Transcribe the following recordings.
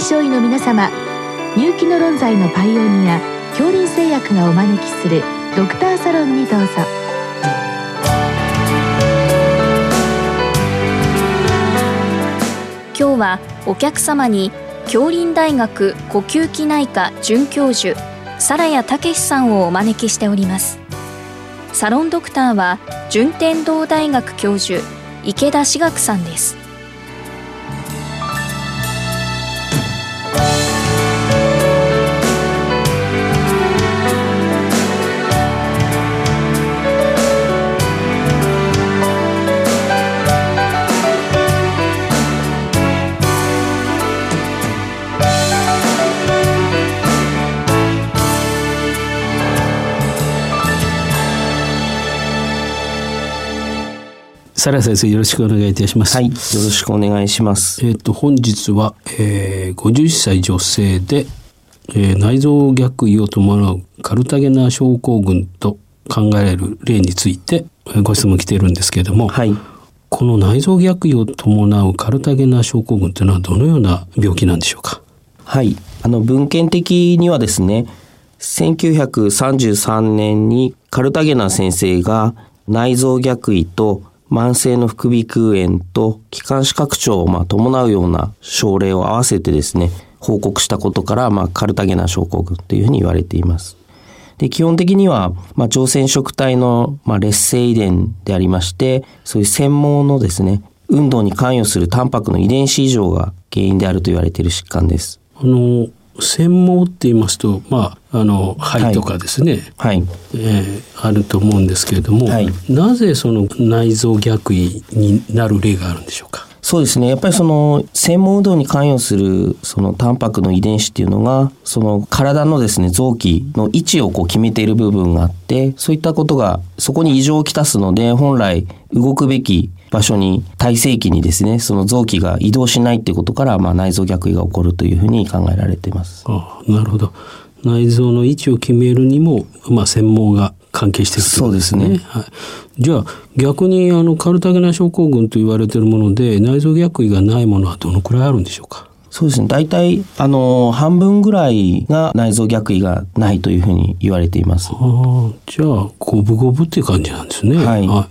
臨床医の皆様入気の論剤のパイオニア恐林製薬がお招きするドクターサロンにどうぞ。今日はお客様に京林大学呼吸器内科准教授皿谷武さんをお招きしております。サロンドクターは順天堂大学教授池田志学さんです。サラ先生よろしくお願いいたします。はい、よろしくお願いします。えっ、と本日は、えー、50歳女性で、えー、内臓逆位を伴うカルタゲナ症候群と考えられる例についてご質問来ているんですけれども、はい、この内臓逆位を伴うカルタゲナ症候群というのはどのような病気なんでしょうか？はい、あの文献的にはですね、1933年にカルタゲナ先生が内臓逆位と慢性の副鼻腔炎と気管支拡張をまあ伴うような症例を合わせてですね、報告したことから、まあ、カルタゲナ症候群というふうに言われています。で、基本的には、まあ、朝鮮色体の、まあ、劣性遺伝でありまして、そういう専門のですね、運動に関与するタンパクの遺伝子異常が原因であると言われている疾患です。あの専門って言いますと、まあ、あの肺とかですね、はい、えー、あると思うんですけれども、はい、なぜその内臓逆位になる例があるんでしょうか？そうですね。やっぱりその専門運動に関与するそのタンパクの遺伝子っていうのが、その体のですね、臓器の位置をこう決めている部分があって、そういったことがそこに異常をきたすので、本来動くべき場所に体制期にですね、その臓器が移動しないっていうことから、まあ内臓逆位が起こるというふうに考えられています。ああなるほど。内臓の位置を決めるにも、まあ専門が関係しているということですね。はい、じゃあ逆にあのカルタゲナ症候群と言われているもので内臓逆位がないものはどのくらいあるんでしょうか？そうですね。大体、あの、半分ぐらいが内臓逆位がないというふうに言われています。ああ、じゃあ、五分五分っていう感じなんですね。はい。は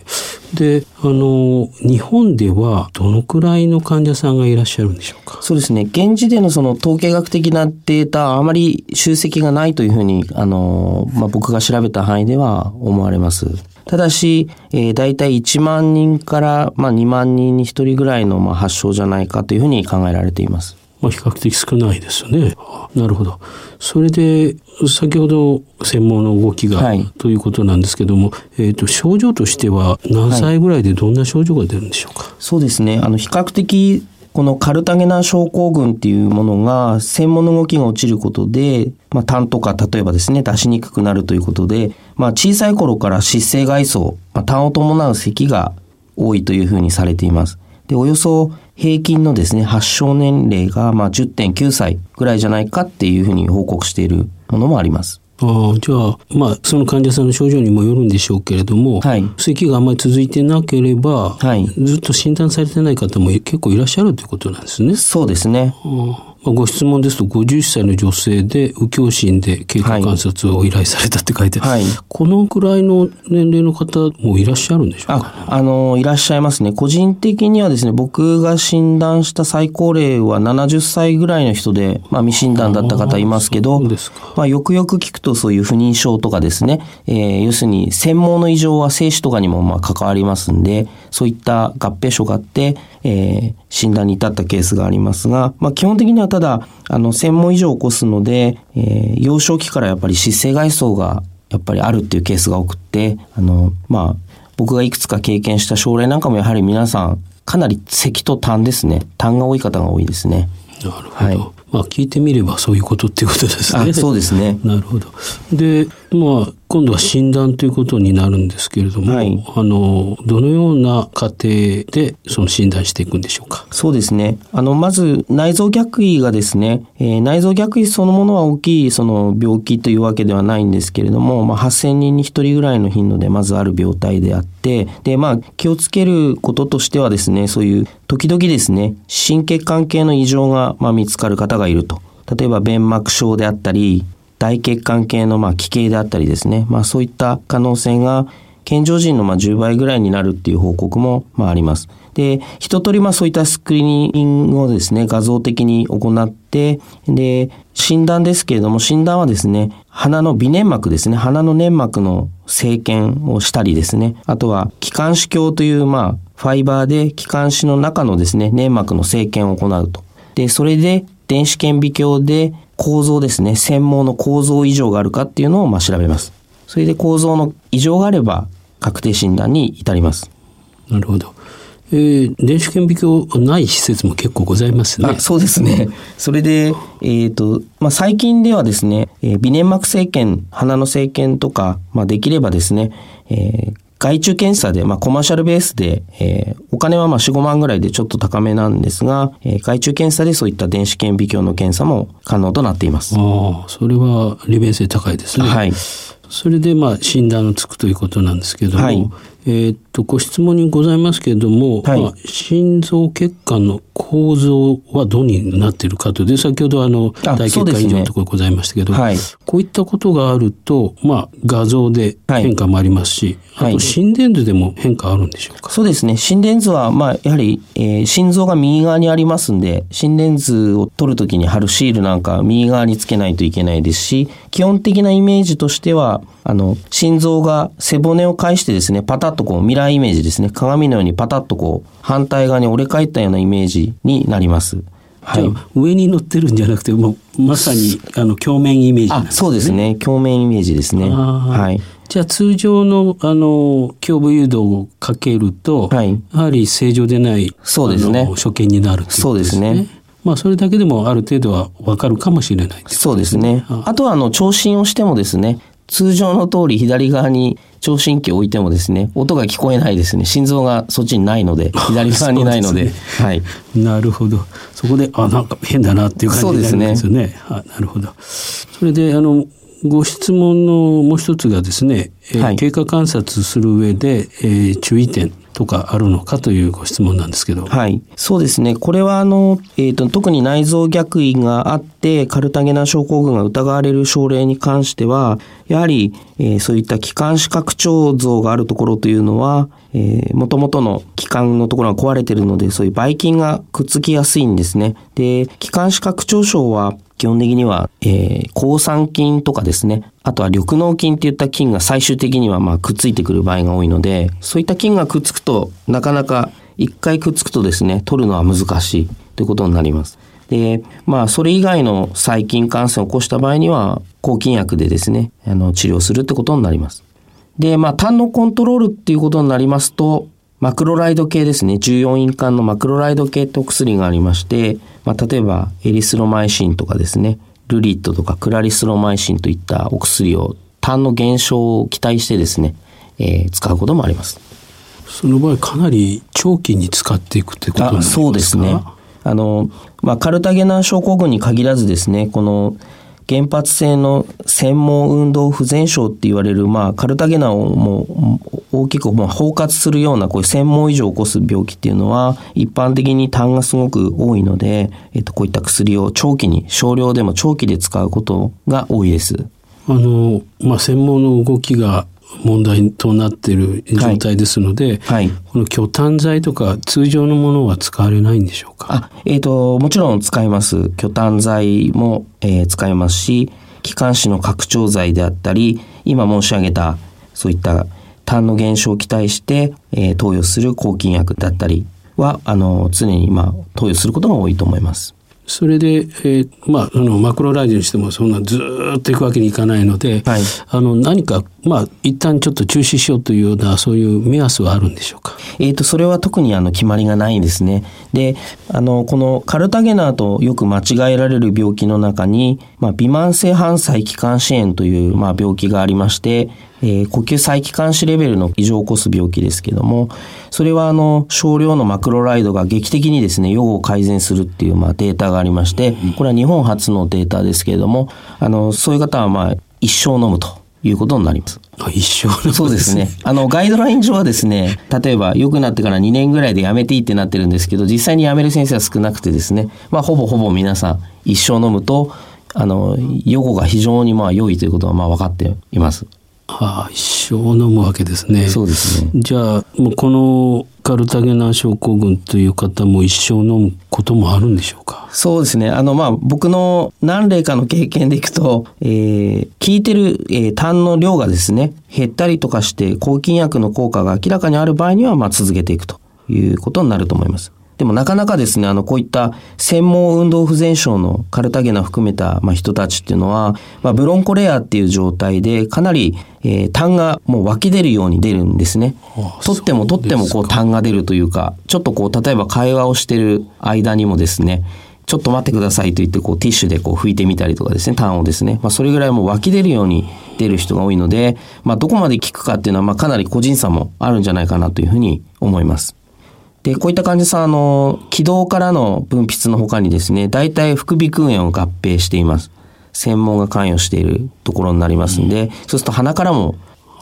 い、で、あの、日本ではどのくらいの患者さんがいらっしゃるんでしょうか？そうですね。現時点のその統計学的なデータ、あまり集積がないというふうに、あの、まあ、僕が調べた範囲では思われます。ただし、えー、大体1万人から、まあ、2万人に1人ぐらいの、まあ、発症じゃないかというふうに考えられています。まあ、比較的少ないですよね。なるほど。それで、先ほど専門の動きが、はい、ということなんですけども、えっ、ー、と、症状としては何歳ぐらいでどんな症状が出るんでしょうか、はい、そうですね。あの、比較的、このカルタゲナ症候群っていうものが、専門の動きが落ちることで、まあ、痰とか例えばですね、出しにくくなるということで、まあ、小さい頃から湿性外装、まあ、痰を伴う咳が多いというふうにされています。で、およそ平均のですね、発症年齢がまあ10.9歳ぐらいじゃないかっていうふうに報告しているものもあります。ああ、じゃあ、まあ、その患者さんの症状にもよるんでしょうけれども、はい、咳があんまり続いてなければ、はい、ずっと診断されてない方も結構いらっしゃるということなんですね。そうですね。まあ、ご質問ですと51歳の女性で右胸診で経過観察を依頼されたって書いてある、はい、このくらいの年齢の方もいらっしゃるんでしょうか、ああのいらっしゃいますね。個人的にはですね僕が診断した最高齢は70歳ぐらいの人で、まあ、未診断だった方いますけどまあ、よくよく聞くとそういう不妊症とかですね、えー、要するに専門の異常は精子とかにもまあ関わりますんでそういった合併症があって、えー、診断に至ったケースがありますが、まあ、基本的にはただ、あの、専門異常を起こすので、えー、幼少期からやっぱり湿性外装がやっぱりあるっていうケースが多くって、あの、まあ、僕がいくつか経験した症例なんかもやはり皆さん、かなり咳と痰ですね。痰が多い方が多いですね。なるほど。はい、まあ聞いてみればそういうことっていうことですね。そうですね。なるほど。で、まあ、今度は診断ということになるんですけれども、はい、あの、どのような過程でその診断していくんでしょうか？そうですね。あの、まず内臓逆位がですね、えー、内臓逆位そのものは大きいその病気というわけではないんですけれども、まあ、8000人に1人ぐらいの頻度でまずある病態であって、で、まあ、気をつけることとしてはですね、そういう時々ですね、心血管系の異常がまあ見つかる方がいると。例えば弁膜症であったり、大血管系のまあ奇形であったりですね、まあそういった可能性が健常人のまあ10倍ぐらいになるっていう報告もまああります。で、一通りまあそういったスクリーニングをですね、画像的に行って、で、診断ですけれども、診断はですね、鼻の鼻粘膜ですね、鼻の粘膜の生検をしたりですね、あとは気管支鏡というまあファイバーで気管支の中のですね、粘膜の生検を行うと。で、それで電子顕微鏡で構造ですね、専門の構造異常があるかっていうのをまあ調べます。それで構造の異常があれば確定診断に至ります。なるほど。えー、電子顕微鏡ない施設も結構ございますね。そうですね。それで、えっ、ー、と、まあ、最近ではですね、えー、鼻粘膜生検、鼻の生検とか、まあ、できればですね、えー、外注検査で、まあ、コマーシャルベースで、えー、お金はまあ4、5万ぐらいでちょっと高めなんですが、えー、外注検査でそういった電子顕微鏡の検査も可能となっています。ああ、それは利便性高いですね。はい。それでまあ診断をつくということなんですけども、はい、えー、っとご質問にございますけれども、はい、まあ、心臓血管の構造はどうになっているかとで先ほどあの大血管異常のところございましたけど、ね。はい、こういったことがあると、まあ、画像で変化もありますし、あと心電図でも変化あるんでしょうか、そうですね。心電図は、まあ、やはり、えー、心臓が右側にありますんで心電図を取るときに貼るシールなんか右側につけないといけないですし基本的なイメージとしてはあの心臓が背骨を返してですねパタッとこう未来イメージですね鏡のようにパタッとこう反対側に折れ返ったようなイメージになります。はい、上に乗ってるんじゃなくてもうまさにあの鏡面イメージ、ね、あそうですね。鏡面イメージですね。はい、じゃあ通常のあの胸部誘導をかけると、はい、やはり正常でないそうですね。所見になるというね。そうですね。まあ、それだけでもある程度はわかるかもしれない、ね、そうですね。あとは、あの、聴診をしてもですね、通常の通り左側に聴診器を置いてもですね、音が聞こえないですね。心臓がそっちにないので、左側にないので。でね、はい。なるほど。そこで、あ、なんか変だなっていう感じになるんですよね。ねあなるほど。それで、あの、ご質問のもう一つがですね、はい、経過観察する上で、えー、注意点とかあるのかというご質問なんですけど。はい。そうですね。これはあの、えっ、ー、と、特に内臓逆位があって、カルタゲナ症候群が疑われる症例に関しては、やはり、えー、そういった気管支拡張像があるところというのは、えー、元々の気管のところが壊れているので、そういうばい菌がくっつきやすいんですね。で、気管支拡張症は、基本的には、えー、抗酸菌とかですね、あとは緑膿菌っていった菌が最終的にはまあくっついてくる場合が多いので、そういった菌がくっつくと、なかなか一回くっつくとですね、取るのは難しいということになります。で、まあ、それ以外の細菌感染を起こした場合には、抗菌薬でですね、あの、治療するってことになります。で、まあ、痰のコントロールっていうことになりますと、マクロライド系ですね。14印管のマクロライド系ってお薬がありまして、まあ、例えばエリスロマイシンとかですね、ルリットとかクラリスロマイシンといったお薬を痰の減少を期待してですね、えー、使うこともあります。その場合かなり長期に使っていくってことなんですか？そうですね。あの、まあ、カルタゲナ症候群に限らずですね、この原発性の専門運動不全症って言われる、まあ、カルタゲナをもう大きくもう包括するようなこういう専門以上を起こす病気っていうのは、一般的に痰がすごく多いので、えっと、こういった薬を長期に、少量でも長期で使うことが多いです。あの、まあ、専門の動きが問題となっている状態ですので、はいはい、この巨炭剤とか通常のものは使われないんでしょうか？あ、えっ、ー、と、もちろん使います。巨炭剤も、えー、使えますし、気管支の拡張剤であったり、今申し上げた、そういった痰の減少を期待して、えー、投与する抗菌薬だったりは、あの、常に、まあ、投与することが多いと思います。それで、えー、まあ、あの、マクロライズにしてもそんなずっといくわけにいかないので、はい、あの、何か、まあ、一旦ちょっと中止しようというような、そういう目安はあるんでしょうか？えっ、ー、と、それは特にあの、決まりがないですね。で、あの、このカルタゲナーとよく間違えられる病気の中に、まあ、微慢性反細気管支炎という、まあ、病気がありまして、えー、呼吸細気管支レベルの異常を起こす病気ですけども、それはあの、少量のマクロライドが劇的にですね、予後を改善するっていう、まあ、データがありまして、これは日本初のデータですけれども、あの、そういう方はまあ、一生飲むと。いうことになります。一生のそうですね。あの、ガイドライン上はですね、例えば良くなってから2年ぐらいでやめていいってなってるんですけど、実際にやめる先生は少なくてですね、まあ、ほぼほぼ皆さん一生飲むと、あの、予後が非常にまあ良いということはまあ分かっています。ああ、一生飲むわけですね。そうですね。じゃあ、もうこのカルタゲナ症候群という方も一生飲むこともあるんでしょうか？そうですね。あの、まあ、僕の何例かの経験でいくと、えー、効いてる、えー、痰の量がですね、減ったりとかして、抗菌薬の効果が明らかにある場合には、まあ、続けていくということになると思います。でもなかなかですね、あの、こういった専門運動不全症のカルタゲナ含めた、まあ、人たちっていうのは、まあ、ブロンコレアっていう状態で、かなり、えー、痰がもう湧き出るように出るんですね。取っても取ってもこう痰が出るというか、ちょっとこう、例えば会話をしてる間にもですね、ちょっと待ってくださいと言ってこうティッシュでこう拭いてみたりとかですね、痰をですね、まあそれぐらいもう湧き出るように出る人が多いので、まあどこまで効くかっていうのはまあかなり個人差もあるんじゃないかなというふうに思います。で、こういった患者さん、あの、気道からの分泌の他にですね、大体副鼻腔炎を合併しています。専門が関与しているところになりますんで、うん、そうすると鼻からも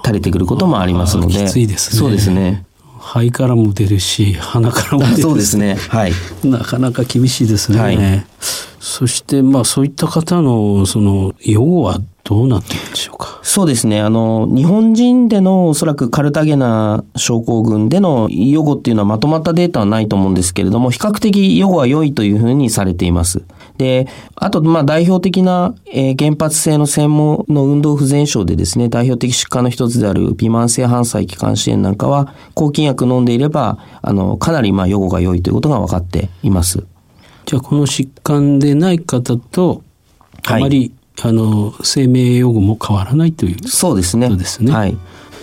垂れてくることもありますので。きついですね。そうですね。肺からも出るし、鼻からも出る そうですね。はい。なかなか厳しいですね。はい、そして、まあ、そういった方の、その、予後はどうなっているんでしょうか？そうですね。あの、日本人でのおそらくカルタゲナ症候群での予後っていうのはまとまったデータはないと思うんですけれども、比較的予後は良いというふうにされています。で、あと、まあ、代表的な、えー、原発性の専門の運動不全症でですね、代表的疾患の一つである微慢性反細気管支炎なんかは、抗菌薬飲んでいれば、あの、かなり、まあ、予後が良いということが分かっています。じゃあ、この疾患でない方と、あまりあの生命用語も変わらないというそうですね。ですね。はい。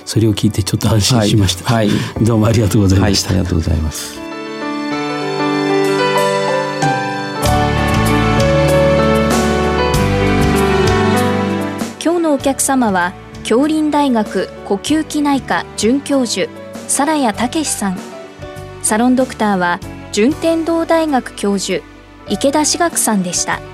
それを聞いてちょっと安心しました。はい。はい、どうもありがとうございました、はい、ありがとうございます。今日のお客様は京林大学呼吸器内科准教授皿谷武さん。サロンドクターは順天堂大学教授池田志学さんでした。